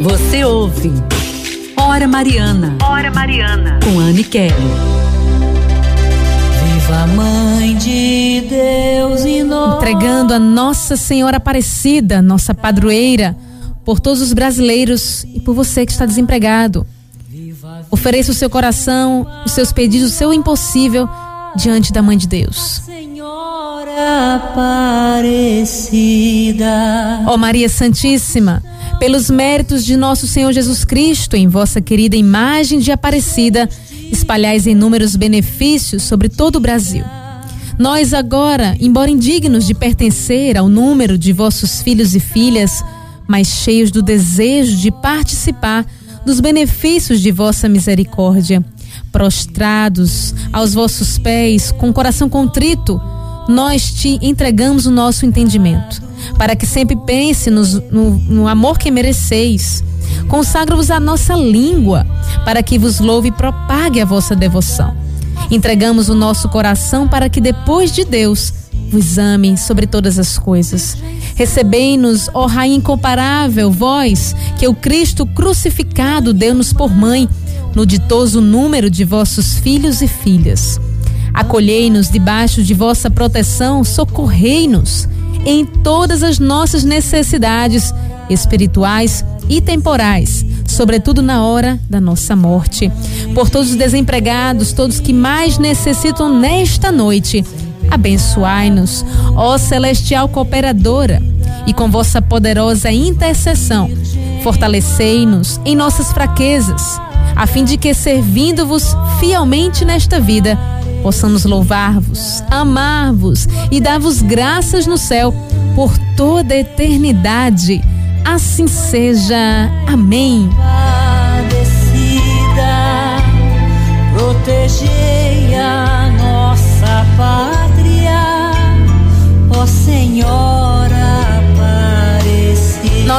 Você ouve Hora Mariana. Hora Mariana. Com Anne Kelly. Viva Mãe de Deus e nós. Entregando a Nossa Senhora Aparecida, nossa padroeira, por todos os brasileiros e por você que está desempregado. Ofereça o seu coração, os seus pedidos, o seu impossível diante da Mãe de Deus. Senhora Aparecida. Ó Maria Santíssima, pelos méritos de nosso Senhor Jesus Cristo, em vossa querida imagem de Aparecida, espalhais inúmeros benefícios sobre todo o Brasil. Nós agora, embora indignos de pertencer ao número de vossos filhos e filhas, mas cheios do desejo de participar dos benefícios de vossa misericórdia, prostrados aos vossos pés, com coração contrito, nós te entregamos o nosso entendimento para que sempre pense nos, no, no amor que mereceis. Consagra-vos a nossa língua, para que vos louve e propague a vossa devoção. Entregamos o nosso coração para que depois de Deus vos ame sobre todas as coisas. Recebei-nos, ó Rainha incomparável, vós, que o Cristo crucificado deu-nos por mãe, no ditoso número de vossos filhos e filhas. Acolhei-nos debaixo de vossa proteção, socorrei-nos em todas as nossas necessidades espirituais e temporais, sobretudo na hora da nossa morte. Por todos os desempregados, todos que mais necessitam nesta noite, abençoai-nos, ó celestial cooperadora, e com vossa poderosa intercessão, fortalecei-nos em nossas fraquezas, a fim de que, servindo-vos fielmente nesta vida, possamos louvar-vos, amar-vos e dar-vos graças no céu por toda a eternidade. Assim seja. Amém.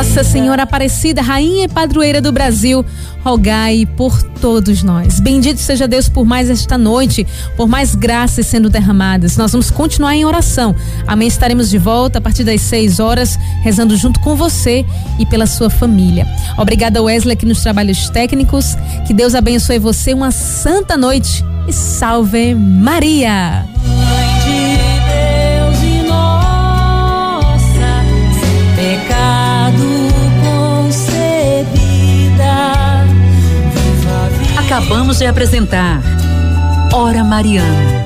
Nossa Senhora Aparecida, Rainha e Padroeira do Brasil rogai por todos nós. Bendito seja Deus por mais esta noite, por mais graças sendo derramadas. Nós vamos continuar em oração. Amanhã estaremos de volta a partir das 6 horas, rezando junto com você e pela sua família. Obrigada, Wesley, aqui nos trabalhos técnicos. Que Deus abençoe você. Uma santa noite e salve Maria! Acabamos de apresentar Hora Mariana.